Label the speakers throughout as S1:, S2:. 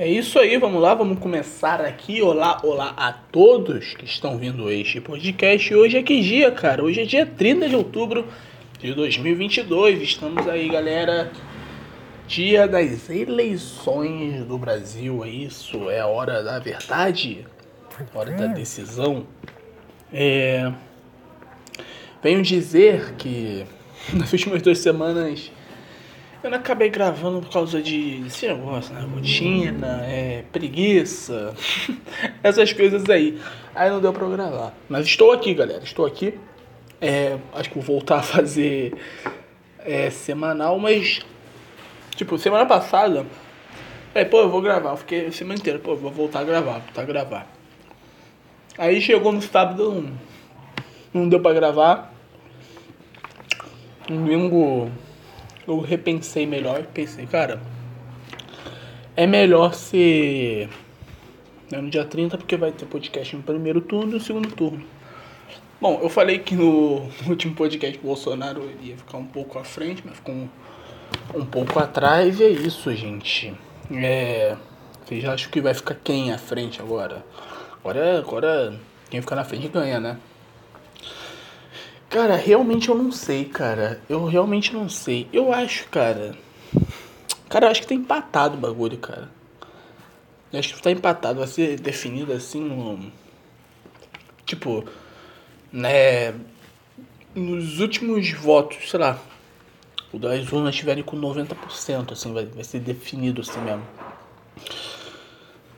S1: É isso aí, vamos lá, vamos começar aqui. Olá, olá a todos que estão vindo este podcast. Hoje é que dia, cara? Hoje é dia 30 de outubro de 2022. Estamos aí, galera. Dia das eleições do Brasil, é isso? É a hora da verdade? Hora da decisão? É... Venho dizer que nas últimas duas semanas eu não acabei gravando por causa de esse negócio, né? Rotina, é, preguiça, essas coisas aí. Aí não deu pra gravar. Mas estou aqui, galera. Estou aqui. É, acho que vou voltar a fazer é, semanal, mas. Tipo, semana passada. É, pô, eu vou gravar. Eu fiquei a semana inteira, pô, vou voltar a gravar, voltar a gravar. Aí chegou no sábado, não, não deu pra gravar. Domingo eu repensei melhor, pensei, cara, é melhor ser né, no dia 30 porque vai ter podcast no primeiro turno e no segundo turno. Bom, eu falei que no último podcast o Bolsonaro ia ficar um pouco à frente, mas ficou um, um pouco atrás e é isso, gente. É, vocês acham que vai ficar quem à frente agora? Agora, agora quem ficar na frente ganha, né? Cara, realmente eu não sei, cara. Eu realmente não sei. Eu acho, cara. Cara, eu acho que tá empatado o bagulho, cara. Eu acho que tá empatado. Vai ser definido assim no. Tipo. Né. Nos últimos votos, sei lá. O das urnas estiverem com 90%, assim, vai, vai ser definido assim mesmo.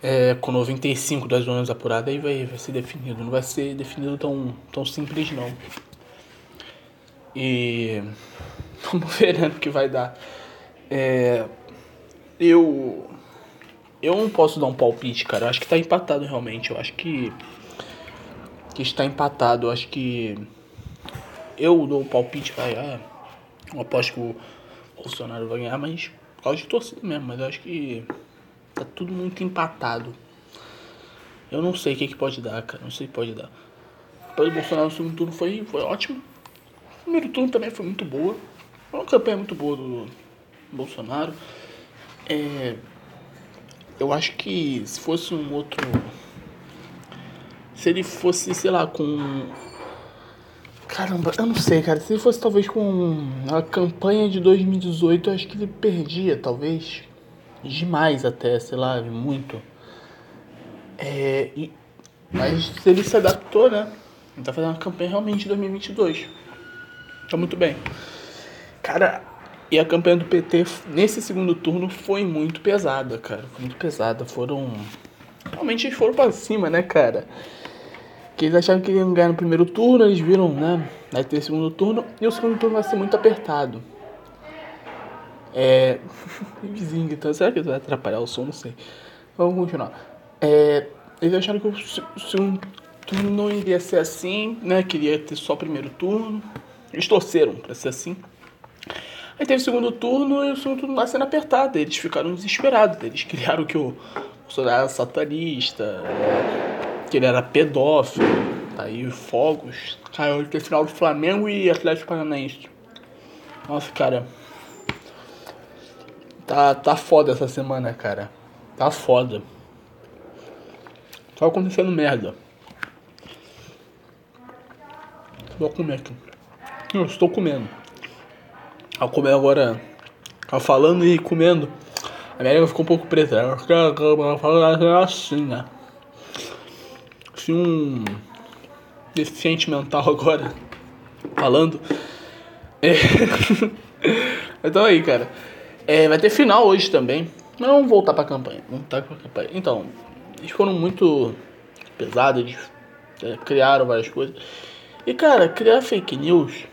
S1: É, com 95 das zonas apuradas aí vai, vai ser definido. Não vai ser definido tão, tão simples não. E vamos ver né, o que vai dar. É, eu eu não posso dar um palpite, cara. Eu acho que tá empatado realmente. Eu acho que que está empatado. Eu acho que eu dou o palpite vai ah, eu aposto que o Bolsonaro vai ganhar, mas por causa de torcida mesmo, mas eu acho que tá tudo muito empatado. Eu não sei o que, que pode dar, cara. Não sei o que pode dar. Depois do Bolsonaro no segundo turno foi, foi ótimo. Primeiro turno também foi muito boa. Foi uma campanha muito boa do Bolsonaro. É, eu acho que se fosse um outro. Se ele fosse, sei lá, com. Caramba, eu não sei, cara. Se ele fosse talvez com a campanha de 2018, eu acho que ele perdia, talvez. Demais até, sei lá, muito. É, e, mas ele se adaptou, né? Ele tá fazendo uma campanha realmente de 2022. Tá muito bem. Cara, e a campanha do PT nesse segundo turno foi muito pesada, cara. Foi muito pesada. Foram. Realmente eles foram pra cima, né, cara? Que eles achavam que iam ganhar no primeiro turno, eles viram, né? Vai ter segundo turno. E o segundo turno vai ser muito apertado. É. Vizinho então, será que vai atrapalhar o som? Não sei. Vamos continuar. É... Eles acharam que o segundo turno não iria ser assim, né? Queria ter só o primeiro turno. Eles torceram para ser assim. Aí teve o segundo turno e o segundo turno lá sendo apertado. Eles ficaram desesperados. Eles criaram que o Bolsonaro era satanista, que ele era pedófilo. Aí fogos. Caiu no final do Flamengo e Atlético Paranaense. Nossa, cara. Tá, tá foda essa semana, cara. Tá foda. Tá acontecendo merda. Vou comer aqui. Eu estou comendo. Ao comer agora, ao falando e comendo, a minha língua ficou um pouco preta. Eu fico assim, né? Se um deficiente mental agora falando. É... então aí, cara. É, vai ter final hoje também. Mas vamos voltar pra campanha. Voltar pra campanha. Então, eles foram muito pesados, eles é, criaram várias coisas. E cara, criar fake news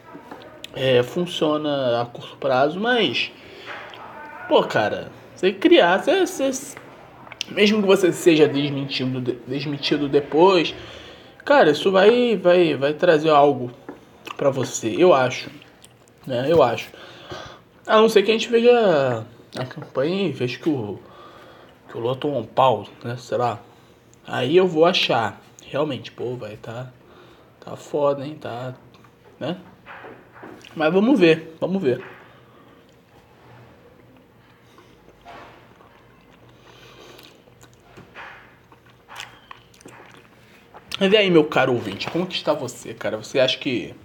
S1: é, funciona a curto prazo, mas. Pô, cara, você criar, você, você, mesmo que você seja desmentido, desmentido depois, cara, isso vai, vai, vai trazer algo para você, eu acho. Né? Eu acho. A não ser que a gente veja a campanha e veja que o, que o tomou um pau, né? Sei lá. Aí eu vou achar. Realmente, pô, vai tá. Tá foda, hein? Tá. Né? Mas vamos ver, vamos ver. E aí, meu caro ouvinte, como que está você, cara? Você acha que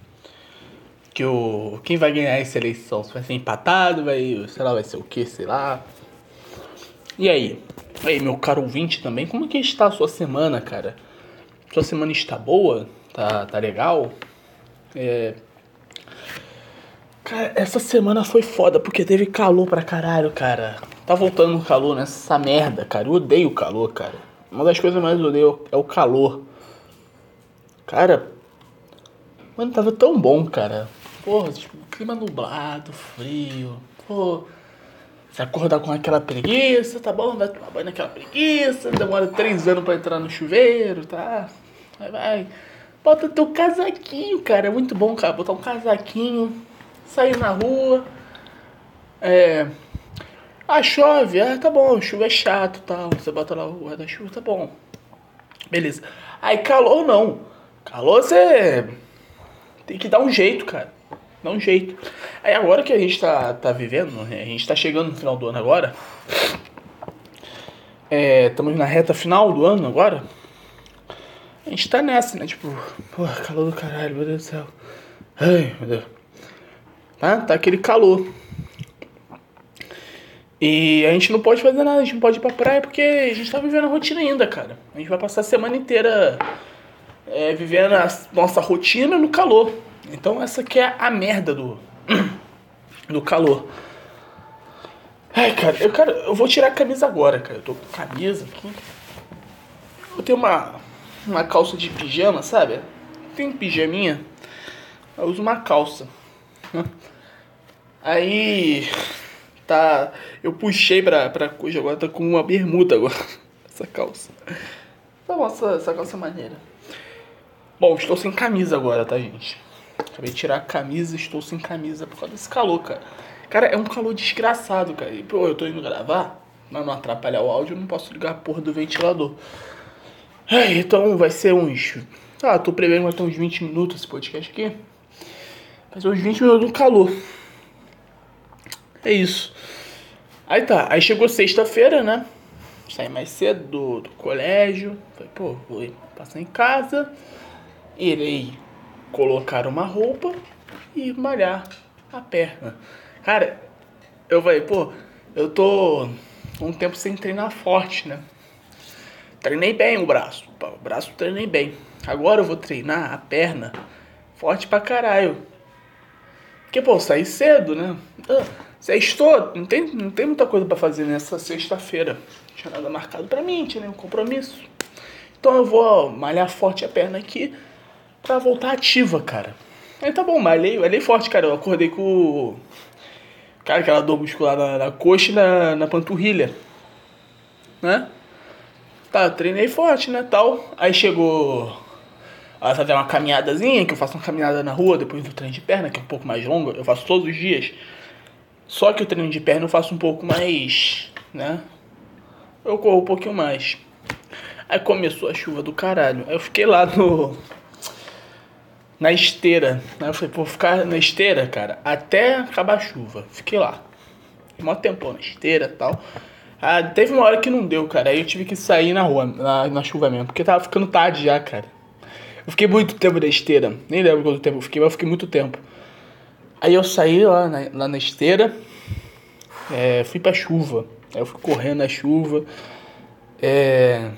S1: que o quem vai ganhar essa eleição? Vai ser empatado, vai, sei lá, vai ser o quê, sei lá. E aí? E aí, meu caro ouvinte também, como que está a sua semana, cara? Sua semana está boa? Tá, tá legal? É, Cara, essa semana foi foda porque teve calor pra caralho, cara. Tá voltando o calor nessa merda, cara. Eu odeio o calor, cara. Uma das coisas mais odeio é o calor. Cara, mano, tava tão bom, cara. Porra, tipo, clima nublado, frio. Pô, você acordar com aquela preguiça, tá bom? Vai tomar banho naquela preguiça. Demora três anos pra entrar no chuveiro, tá? Vai, vai. Bota teu casaquinho, cara. É muito bom, cara. Botar um casaquinho, sair na rua. É. Ah, chove. Ah, tá bom. Chuva é chato tal. Você bota lá o guarda-chuva, tá bom. Beleza. Aí calor não. Calor você tem que dar um jeito, cara. Dá um jeito. Aí agora que a gente tá, tá vivendo, a gente tá chegando no final do ano agora. É, estamos na reta final do ano agora. A gente tá nessa, né? Tipo, porra, calor do caralho, meu Deus do céu. Ai, meu Deus. Tá? Tá aquele calor. E a gente não pode fazer nada, a gente não pode ir pra praia porque a gente tá vivendo a rotina ainda, cara. A gente vai passar a semana inteira é, vivendo a nossa rotina no calor. Então essa aqui é a merda do, do calor. Ai, cara, eu, cara, eu vou tirar a camisa agora, cara. Eu tô com camisa aqui. Eu tenho uma, uma calça de pijama, sabe? Tem pijaminha. Eu uso uma calça. Aí tá. Eu puxei pra, pra coisa agora, tá com uma bermuda agora. Essa calça. Tá bom, essa, essa calça é maneira. Bom, estou sem camisa agora, tá, gente? Acabei de tirar a camisa, estou sem camisa por causa desse calor, cara. Cara, é um calor desgraçado, cara. E, pô, eu tô indo gravar, mas não atrapalhar o áudio, eu não posso ligar a porra do ventilador. É, então vai ser uns. Ah, tô prevendo ter uns 20 minutos esse podcast aqui. Vai ser uns 20 minutos do calor. É isso. Aí tá, aí chegou sexta-feira, né? Saí mais cedo do, do colégio. Falei, pô, vou passar em casa. Irei colocar uma roupa e malhar a perna. Cara, eu falei, pô, eu tô um tempo sem treinar forte, né? Treinei bem o braço. O braço treinei bem. Agora eu vou treinar a perna forte pra caralho. Porque, pô, saí cedo, né? Ah, sextou, não tem, não tem muita coisa para fazer nessa sexta-feira. Não tinha nada marcado pra mim, tinha nenhum compromisso. Então eu vou malhar forte a perna aqui pra voltar ativa, cara. Aí tá bom, malhei, malhei forte, cara. Eu acordei com. Cara, aquela dor muscular na, na coxa e na, na panturrilha. Né? Tá, treinei forte, né? Tal. Aí chegou. a fazer uma caminhadazinha, que eu faço uma caminhada na rua depois do treino de perna, que é um pouco mais longa. Eu faço todos os dias. Só que o treino de perna eu faço um pouco mais. né? Eu corro um pouquinho mais. Aí começou a chuva do caralho. Aí eu fiquei lá no na esteira. Aí eu falei, pô, ficar na esteira, cara, até acabar a chuva. Fiquei lá. Fiquei mó tempão na esteira e tal. Ah, teve uma hora que não deu, cara. Aí eu tive que sair na rua, na, na chuva mesmo. Porque tava ficando tarde já, cara. Eu fiquei muito tempo na esteira. Nem lembro quanto tempo eu fiquei, mas eu fiquei muito tempo. Aí eu saí lá na, lá na esteira. É, fui pra chuva. Aí eu fui correndo na chuva. É...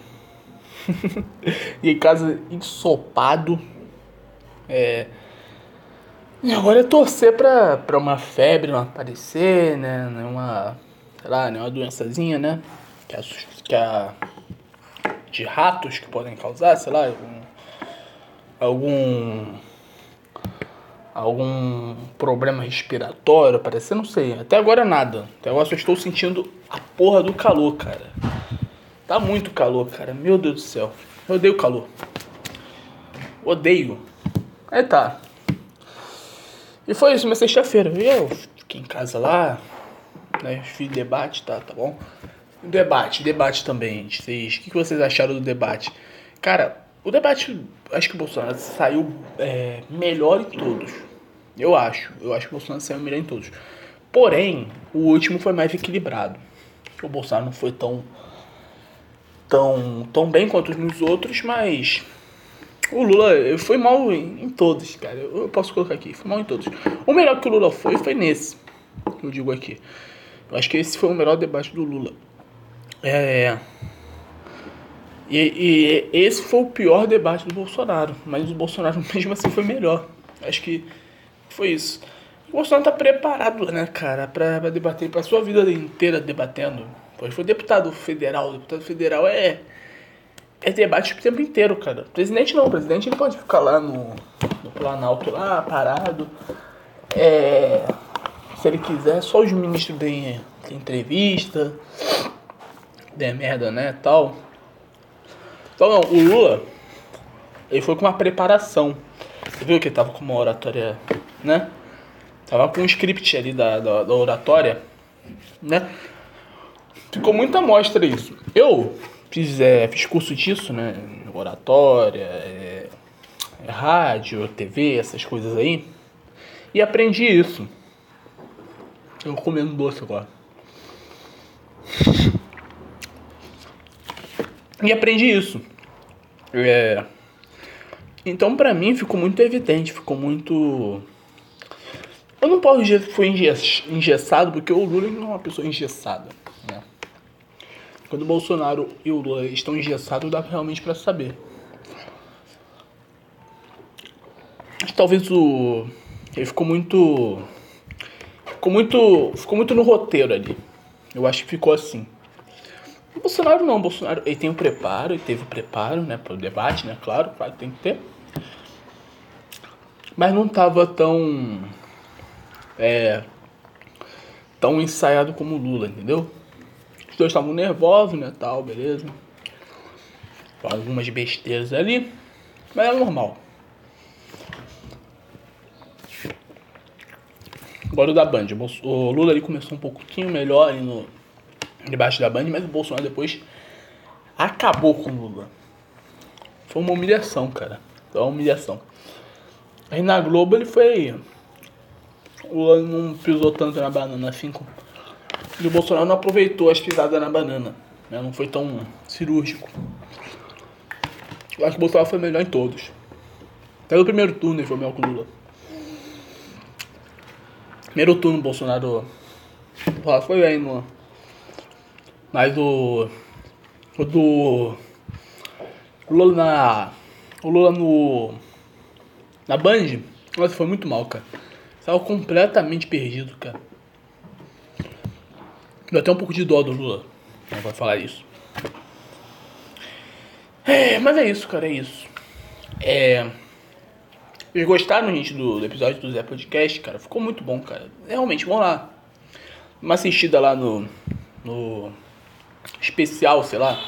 S1: e em casa ensopado. É... E agora é torcer pra, pra uma febre não aparecer, né? Uma, sei lá, né? uma doençazinha, né? Que a, que a, de ratos que podem causar, sei lá, algum, algum, algum problema respiratório aparecer, não sei. Até agora nada. Até agora só estou sentindo a porra do calor, cara. Tá muito calor, cara. Meu Deus do céu. Eu odeio calor. Odeio. Aí tá. E foi isso, uma sexta-feira. Eu fiquei em casa lá, né? Fiz debate, tá, tá bom? Debate, debate também, vocês. O que vocês acharam do debate? Cara, o debate, acho que o Bolsonaro saiu é, melhor em todos. Eu acho. Eu acho que o Bolsonaro saiu melhor em todos. Porém, o último foi mais equilibrado. O Bolsonaro não foi tão tão, tão bem quanto nos outros, mas O Lula foi mal em, em todos, cara. Eu posso colocar aqui, foi mal em todos. O melhor que o Lula foi foi nesse. Eu digo aqui. Eu acho que esse foi o melhor debate do Lula. É. E, e, esse foi o pior debate do Bolsonaro. Mas o Bolsonaro mesmo assim foi melhor. Acho que foi isso. O Bolsonaro tá preparado, né, cara, pra, pra debater, pra sua vida inteira debatendo. Pois foi deputado federal. Deputado federal é. É debate o tempo inteiro, cara. Presidente não, o presidente ele pode ficar lá no, no Planalto, lá, parado. É, se ele quiser, só os ministros deem entrevista. Dê merda, né, tal. Então, não, o Lula, ele foi com uma preparação. Você viu que ele tava com uma oratória, né? Tava com um script ali da, da, da oratória, né? Ficou muita amostra isso. Eu fiz, é, fiz curso disso, né? Oratória, é, é, rádio, TV, essas coisas aí. E aprendi isso. Eu comendo doce agora. E aprendi isso. É... Então, pra mim, ficou muito evidente, ficou muito. Eu não posso dizer que foi engessado, porque o Lula não é uma pessoa engessada. Né? Quando o Bolsonaro e o Lula estão engessados, dá realmente para saber. Talvez o. Ele ficou muito. Ficou muito. Ficou muito no roteiro ali. Eu acho que ficou assim. Bolsonaro não, Bolsonaro ele tem o preparo, ele teve o preparo, né, para o debate, né, claro, claro, tem que ter. Mas não tava tão é, tão ensaiado como o Lula, entendeu? Os dois estavam nervosos, né, tal, beleza. Algumas besteiras ali, mas é normal. Agora o da Band. O Lula ali começou um pouquinho melhor ali no debaixo da Band, mas o Bolsonaro depois acabou com o Lula. Foi uma humilhação, cara. Foi uma humilhação. Aí na Globo ele foi o Lula não pisou tanto na banana assim. E o Bolsonaro não aproveitou as pisadas na banana. Né? Não foi tão cirúrgico. Eu acho que o Bolsonaro foi melhor em todos. Até no primeiro turno ele foi melhor que o Lula. Primeiro turno o Bolsonaro. Foi bem no. Mas o. O do. O Lula na. O Lula no. Na Band. Nossa, foi muito mal, cara. Tava completamente perdido, cara. Deu até um pouco de dó do Lula. Não vai falar isso. É, mas é isso, cara, é isso. É. Vocês gostaram, gente, do, do episódio do Zé Podcast, cara? Ficou muito bom, cara. Realmente, vamos lá. Uma assistida lá no. No. Especial, sei lá.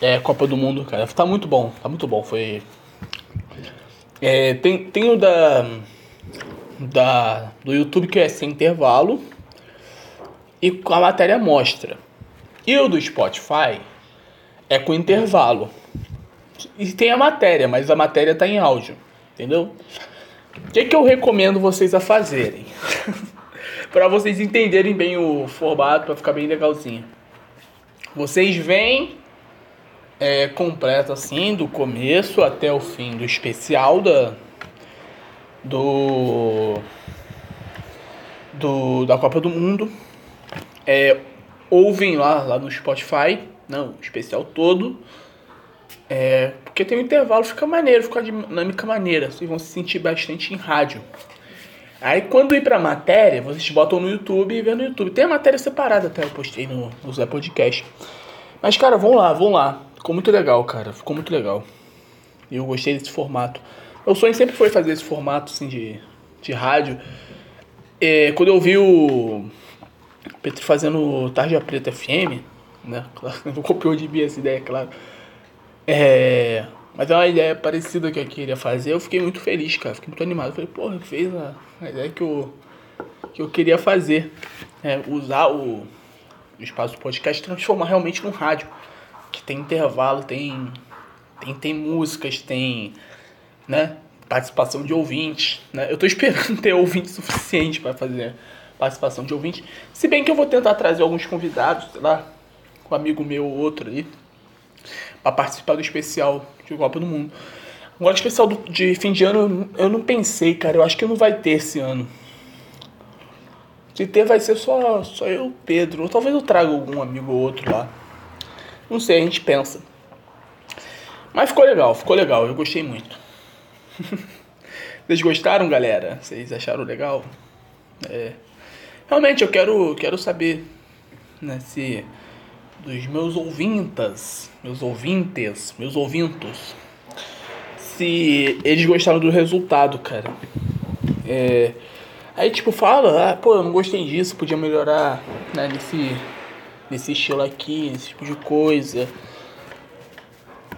S1: É, Copa do Mundo, cara. Tá muito bom, tá muito bom. Foi. É, tem, tem o da da, do YouTube que é sem intervalo e com a matéria mostra. E o do Spotify é com intervalo. E tem a matéria, mas a matéria está em áudio, entendeu? O que, que eu recomendo vocês a fazerem? para vocês entenderem bem o formato, para ficar bem legalzinho. Vocês vêm é, completo assim, do começo até o fim do especial da, do, do da Copa do Mundo. É, ouvem lá, lá no Spotify, não, o especial todo. É, porque tem um intervalo, fica maneiro, fica dinâmica maneira. Vocês vão se sentir bastante em rádio. Aí quando ir pra matéria, vocês botam no YouTube e vê no YouTube. Tem a matéria separada até, eu postei no, no Zé Podcast. Mas, cara, vão lá, vão lá. Ficou muito legal, cara. Ficou muito legal. Eu gostei desse formato. Meu sonho sempre foi fazer esse formato assim, de, de rádio. É, quando eu vi o Petri fazendo Tarja Preta FM, né? Claro, não copiou de mim essa ideia, claro. É, mas é uma ideia parecida que eu queria fazer. Eu fiquei muito feliz, cara. Fiquei muito animado. Falei, porra, fez a, a ideia que eu, que eu queria fazer. É, usar o, o espaço do podcast transformar realmente num rádio. Que tem intervalo, tem, tem, tem músicas, tem né? Participação de ouvintes, né? Eu tô esperando ter ouvinte suficiente para fazer participação de ouvinte. Se bem que eu vou tentar trazer alguns convidados, sei lá, um amigo meu ou outro ali, para participar do especial de Copa do Mundo. Agora, especial do, de fim de ano, eu não pensei, cara. Eu acho que não vai ter esse ano. Se ter, vai ser só, só eu Pedro. Ou talvez eu traga algum amigo ou outro lá. Não sei, a gente pensa. Mas ficou legal, ficou legal. Eu gostei muito. Vocês gostaram, galera? Vocês acharam legal? É. Realmente, eu quero, quero saber né, se dos meus ouvintas, meus ouvintes, meus ouvintos, se eles gostaram do resultado, cara. É, aí, tipo, fala, ah, pô, eu não gostei disso, podia melhorar né, nesse, nesse estilo aqui, esse tipo de coisa.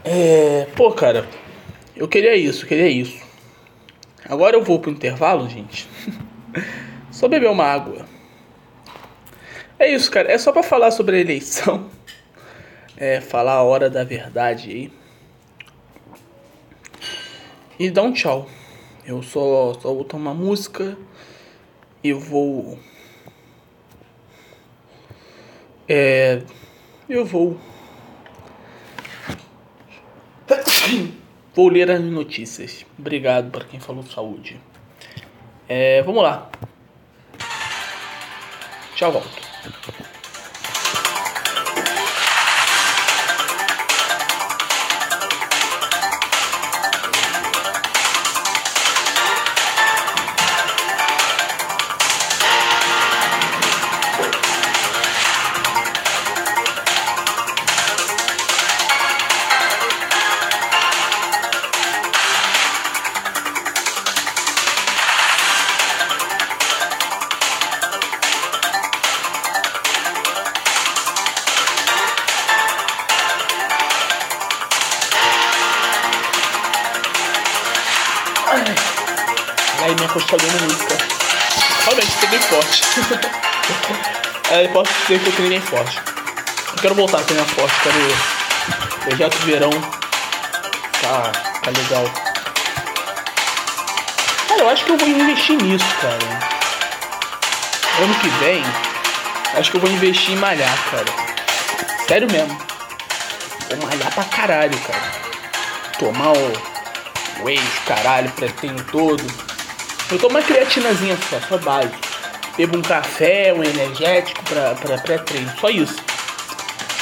S1: É, pô, cara, eu queria isso, eu queria isso. Agora eu vou pro intervalo, gente. só beber uma água. É isso, cara. É só para falar sobre a eleição. É, falar a hora da verdade aí. E dar um tchau. Eu só, só vou tomar música e vou. É. Eu vou. Vou ler as notícias. Obrigado para quem falou saúde. É, vamos lá. Já volto. Posso dizer que eu treinei forte. Eu quero voltar a treinar forte, quero. Projeto verão. Tá, tá legal. Cara, eu acho que eu vou investir nisso, cara. Ano que vem, acho que eu vou investir em malhar, cara. Sério mesmo. Vou malhar pra caralho, cara. Tomar o whey, caralho, pré-treino todo. Eu tomo uma creatinazinha só, só base. Bebo um café, um energético pra pré-treino, só isso.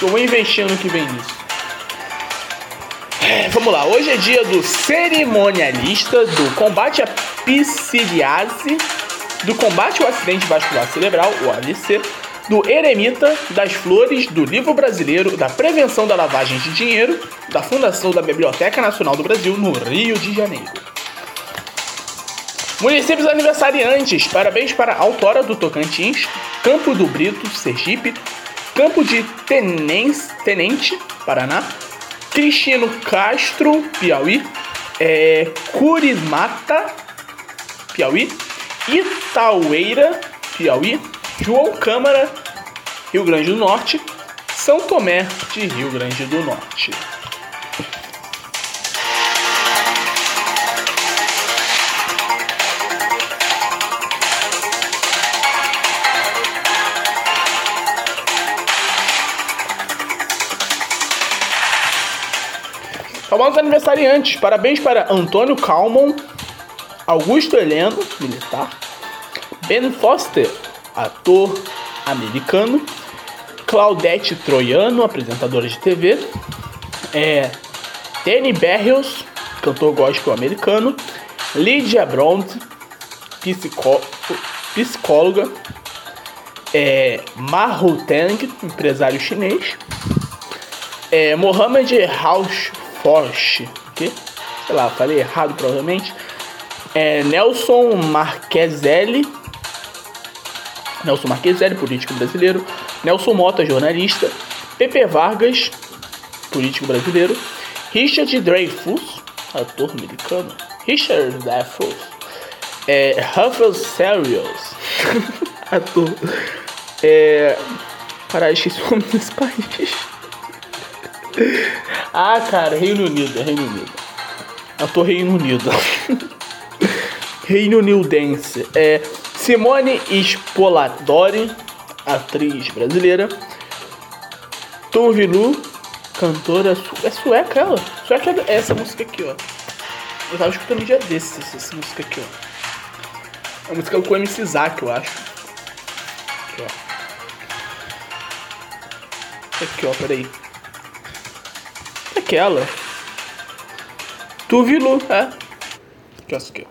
S1: Eu vou investir ano que vem nisso. É, vamos lá, hoje é dia do cerimonialista do combate à psoriase, do combate ao acidente vascular cerebral, o AVC, do Eremita, das Flores, do Livro Brasileiro, da Prevenção da Lavagem de Dinheiro, da Fundação da Biblioteca Nacional do Brasil, no Rio de Janeiro. Municípios aniversariantes, parabéns para autora do Tocantins, Campo do Brito, Sergipe, Campo de Tenense, Tenente, Paraná, Cristino Castro, Piauí, é, Curimata, Piauí, Itaueira, Piauí, João Câmara, Rio Grande do Norte, São Tomé de Rio Grande do Norte. Famosos aniversariantes. Parabéns para Antônio Calmon, Augusto Heleno, militar, Ben Foster, ator americano, Claudette Troiano, apresentadora de TV, é, Danny Berrios, cantor gospel americano, Lydia Brond, psicó psicóloga, é, Mahu Tang, empresário chinês, é, Mohamed Foch, que? Sei lá, falei errado provavelmente. É, Nelson Marquezelli, Nelson Marqueselli, político brasileiro, Nelson Mota, jornalista, Pepe Vargas, político brasileiro, Richard Dreyfuss, ator americano, Richard Dreyfuss, é, Ruffles Serious, ator, é, caralho, esqueci o nome desse país. ah, cara, Reino Unido, Reino Unido. Ator Reino Unido. Reino Unidense. É, Simone Spoladori, atriz brasileira. Tom Vilu, cantora. Su é sueca ela? Sueca é essa música aqui, ó. Eu tava escutando um dia desses, essa, essa música aqui, ó. É a música com o MC Zack, eu acho. Aqui, ó. Aqui, ó, peraí. Aquela. É. Ó, essa aqui, ó.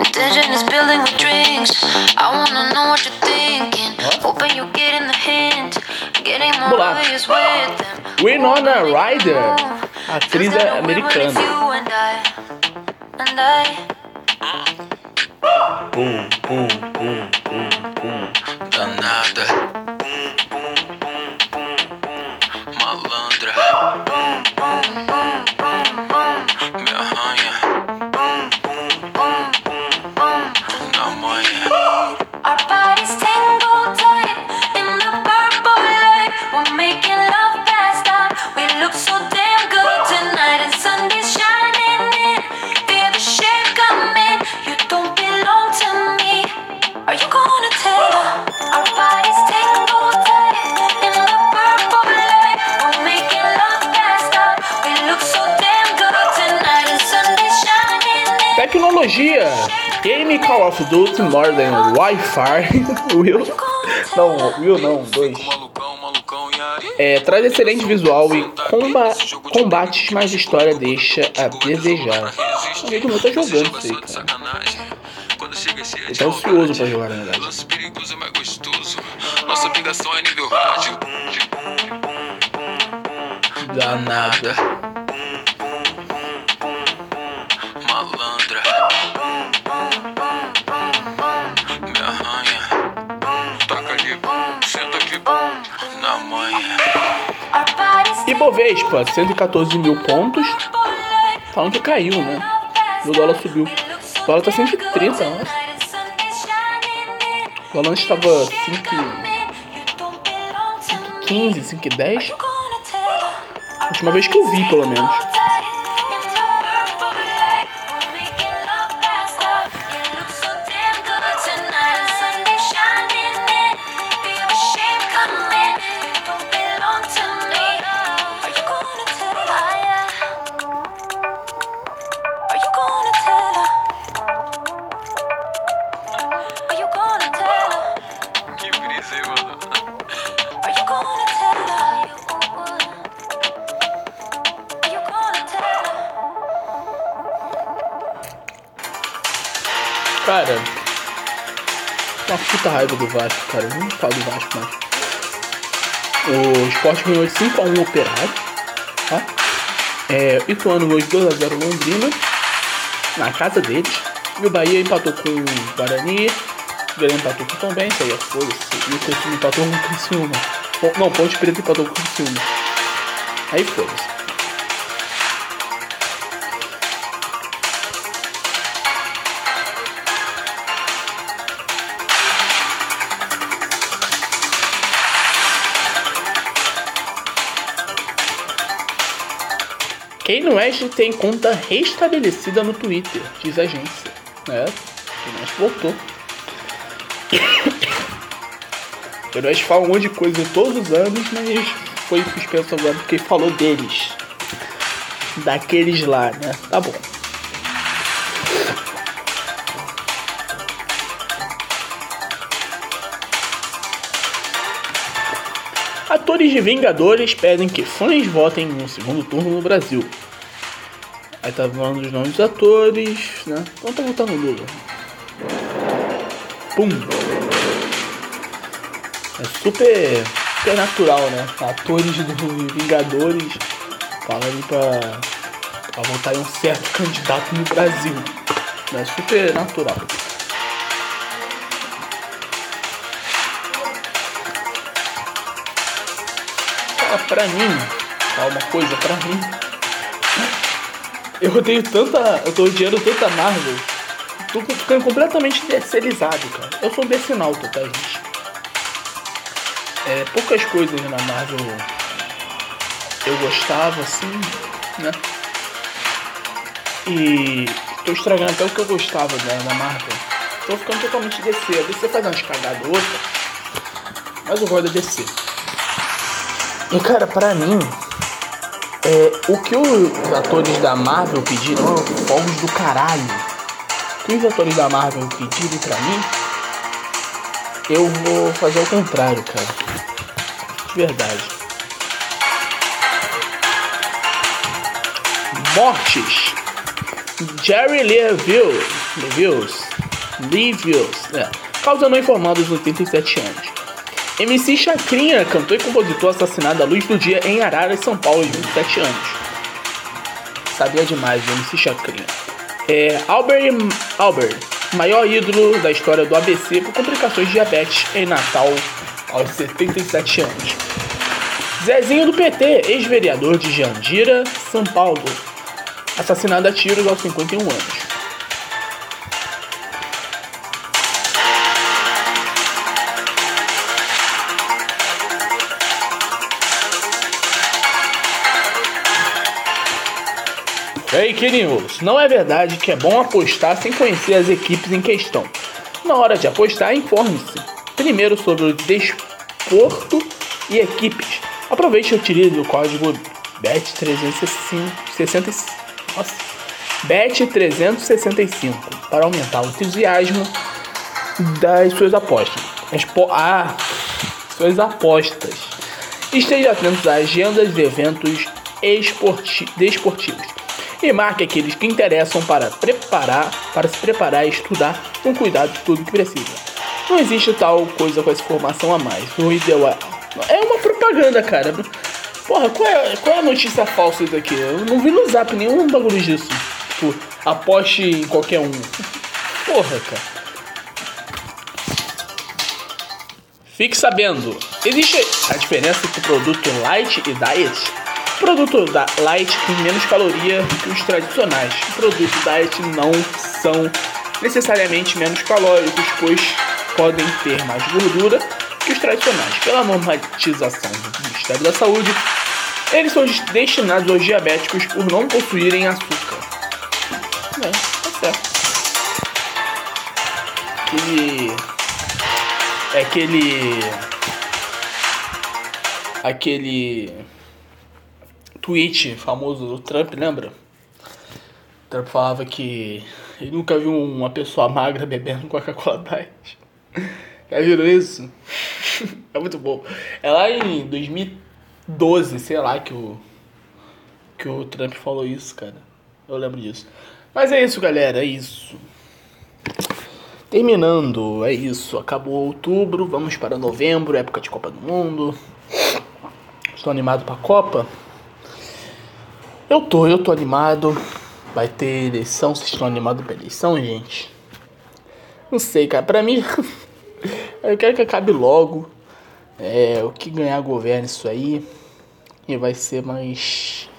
S2: Attention is building with drinks. I wanna know what you're thinking. Hoping you get in the hint. Getting more
S1: Vamos lá.
S2: ways with them.
S1: Winona Ryder, atriz americana.
S2: it's you
S1: Duty Modern Wi-Fi. Will. Não, Will não, dois. É, traz excelente visual e comba combates, mas a história deixa a desejar. O amigo meu tá jogando isso aí, cara. Ele tá ansioso pra jogar, na verdade.
S3: Lance
S1: Ibovespa, 114 mil pontos. Falando que caiu, né? O dólar subiu. O dólar tá 130, eu acho. O dólar estava 5,15, 5,10. Última vez que eu vi, pelo menos. Raiva do Vasco, cara. Não falo do Vasco mais. O Sport ganhou de 5x1 operário. Tá? É, Ituano ganhou de 2x0 Londrina. Na casa deles. E o Bahia empatou com o Guarani. O Grêmio empatou com o Tom Benz, aí foda-se. E o Criciúma empatou com o Criciúma. Não, Ponte Preta empatou com o Criciúma. Aí foda-se. Kanye West tem conta restabelecida no Twitter, diz a agência. É, Kanye voltou. Kanye West fala um monte de coisa todos os anos, mas foi suspenso agora porque falou deles. Daqueles lá, né? Tá bom. Atores de Vingadores pedem que fãs votem no segundo turno no Brasil. Aí tá falando os nomes dos atores, né? Então tá no Lula. Pum! É super, super natural, né? Atores do Vingadores falando pra, pra votar em um certo candidato no Brasil. É super natural. Pra mim, falar uma coisa pra mim. Eu odeio tanta. Eu tô odiando tanta Marvel. Tô ficando completamente terceirizado, cara. Eu sou decenalto, tá, gente? É, poucas coisas na Marvel eu gostava, assim, né? E tô estragando até o que eu gostava da, da Marvel. Tô ficando totalmente DC. A DC faz umas cagadas outras. Mas eu gosto da DC. E cara, pra mim, é, o que os atores da Marvel pediram, fogos do caralho. O que os atores da Marvel pediram pra mim, eu vou fazer o contrário, cara. De verdade. Mortes. Jerry Leville, Levius, Levius, é, causa não informada aos 87 anos. MC Chacrinha, cantor e compositor assassinado à luz do dia em Araras, São Paulo, aos 27 anos. Sabia demais MC Chacrinha. É, Albert, Albert, maior ídolo da história do ABC por complicações de diabetes em Natal, aos 77 anos. Zezinho do PT, ex-vereador de Jandira, São Paulo, assassinado a tiros aos 51 anos. Fake news. Não é verdade que é bom apostar sem conhecer as equipes em questão. Na hora de apostar, informe-se primeiro sobre o desporto e equipes. Aproveite e utilize o código BET365 nossa, Bet365 para aumentar o entusiasmo das suas apostas. Expo ah, suas apostas. Esteja atento às agendas de eventos desportivos e marque aqueles que interessam para preparar, para se preparar e estudar com cuidado de tudo que precisa. Não existe tal coisa com essa informação a mais. O ideal é, é uma propaganda, cara. Porra, qual é, qual é a notícia falsa isso aqui? Eu não vi no zap nenhum bagulho disso. Tipo, aposte em qualquer um. Porra, cara. Fique sabendo, existe a diferença entre produto light e diet? Produto da light tem menos caloria que os tradicionais. Produtos diet não são necessariamente menos calóricos, pois podem ter mais gordura que os tradicionais. Pela normatização do Ministério da Saúde, eles são destinados aos diabéticos por não possuírem açúcar. É, tá certo. Aquele. É aquele. Aquele tweet famoso do Trump, lembra? O Trump falava que ele nunca viu uma pessoa magra bebendo Coca-Cola Diet. Já viram isso? é muito bom. É lá em 2012, sei lá, que o, que o Trump falou isso, cara. Eu lembro disso. Mas é isso, galera, é isso. Terminando, é isso. Acabou outubro, vamos para novembro, época de Copa do Mundo. Estou animado para a Copa. Eu tô, eu tô animado. Vai ter eleição, vocês estão animados pra eleição, gente? Não sei, cara. Pra mim, eu quero que acabe logo. É, o que ganhar governo isso aí. E vai ser mais.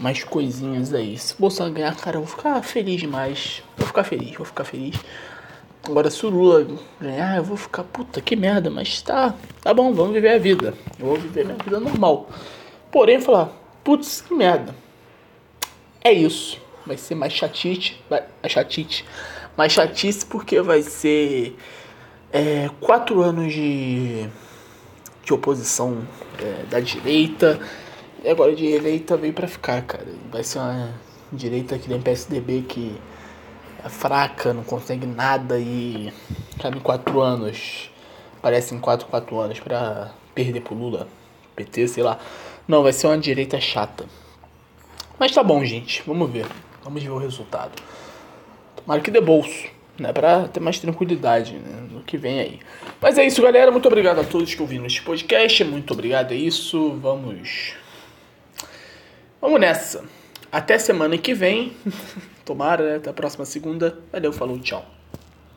S1: Mais coisinhas aí. Se o Bolsonaro ganhar, cara, eu vou ficar feliz demais. Vou ficar feliz, vou ficar feliz. Agora, se o Lula ganhar, eu vou ficar, puta, que merda, mas tá, tá bom, vamos viver a vida. Eu vou viver minha vida normal. Porém, falar, Putz, que merda. É isso. Vai ser mais chatite. Vai, chatite. Mais chatice porque vai ser é, quatro anos de, de oposição é, da direita. E agora a direita veio pra ficar, cara. Vai ser uma direita que nem PSDB que é fraca, não consegue nada e cabe quatro anos. Parecem quatro, quatro anos pra perder pro Lula. PT, sei lá. Não, vai ser uma direita chata. Mas tá bom, gente. Vamos ver. Vamos ver o resultado. Tomara que dê bolso, né? Pra ter mais tranquilidade né? no que vem aí. Mas é isso, galera. Muito obrigado a todos que ouviram este podcast. Muito obrigado, é isso. Vamos. Vamos nessa. Até semana que vem. Tomara, né? Até a próxima segunda. Valeu, falou, tchau.